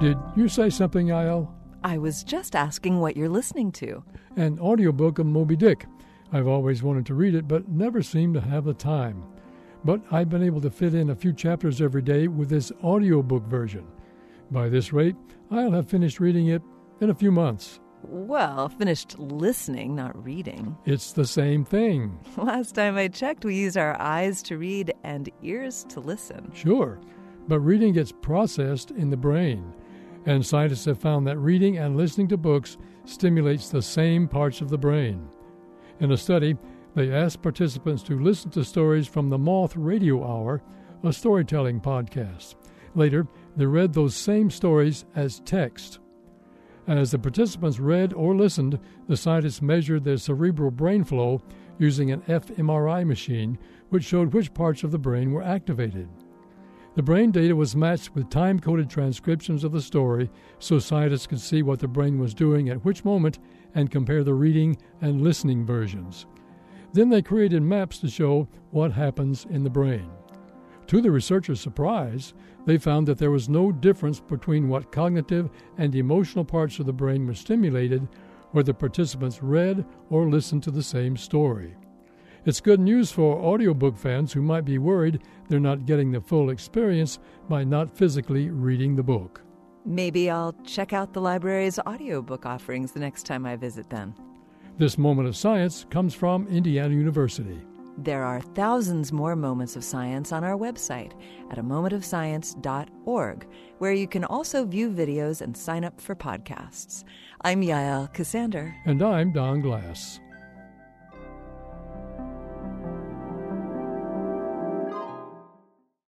Did you say something, Yael? I was just asking what you're listening to. An audiobook of Moby Dick. I've always wanted to read it, but never seemed to have the time. But I've been able to fit in a few chapters every day with this audiobook version. By this rate, I'll have finished reading it in a few months. Well, finished listening, not reading. It's the same thing. Last time I checked, we use our eyes to read and ears to listen. Sure, but reading gets processed in the brain. And scientists have found that reading and listening to books stimulates the same parts of the brain. In a study, they asked participants to listen to stories from the Moth Radio Hour, a storytelling podcast. Later, they read those same stories as text. As the participants read or listened, the scientists measured their cerebral brain flow using an fMRI machine, which showed which parts of the brain were activated. The brain data was matched with time coded transcriptions of the story so scientists could see what the brain was doing at which moment and compare the reading and listening versions. Then they created maps to show what happens in the brain. To the researchers' surprise, they found that there was no difference between what cognitive and emotional parts of the brain were stimulated whether participants read or listened to the same story. It's good news for audiobook fans who might be worried they're not getting the full experience by not physically reading the book. Maybe I'll check out the library's audiobook offerings the next time I visit then. This moment of science comes from Indiana University. There are thousands more moments of science on our website at a momentofscience.org, where you can also view videos and sign up for podcasts. I'm Yael Ksander. And I'm Don Glass.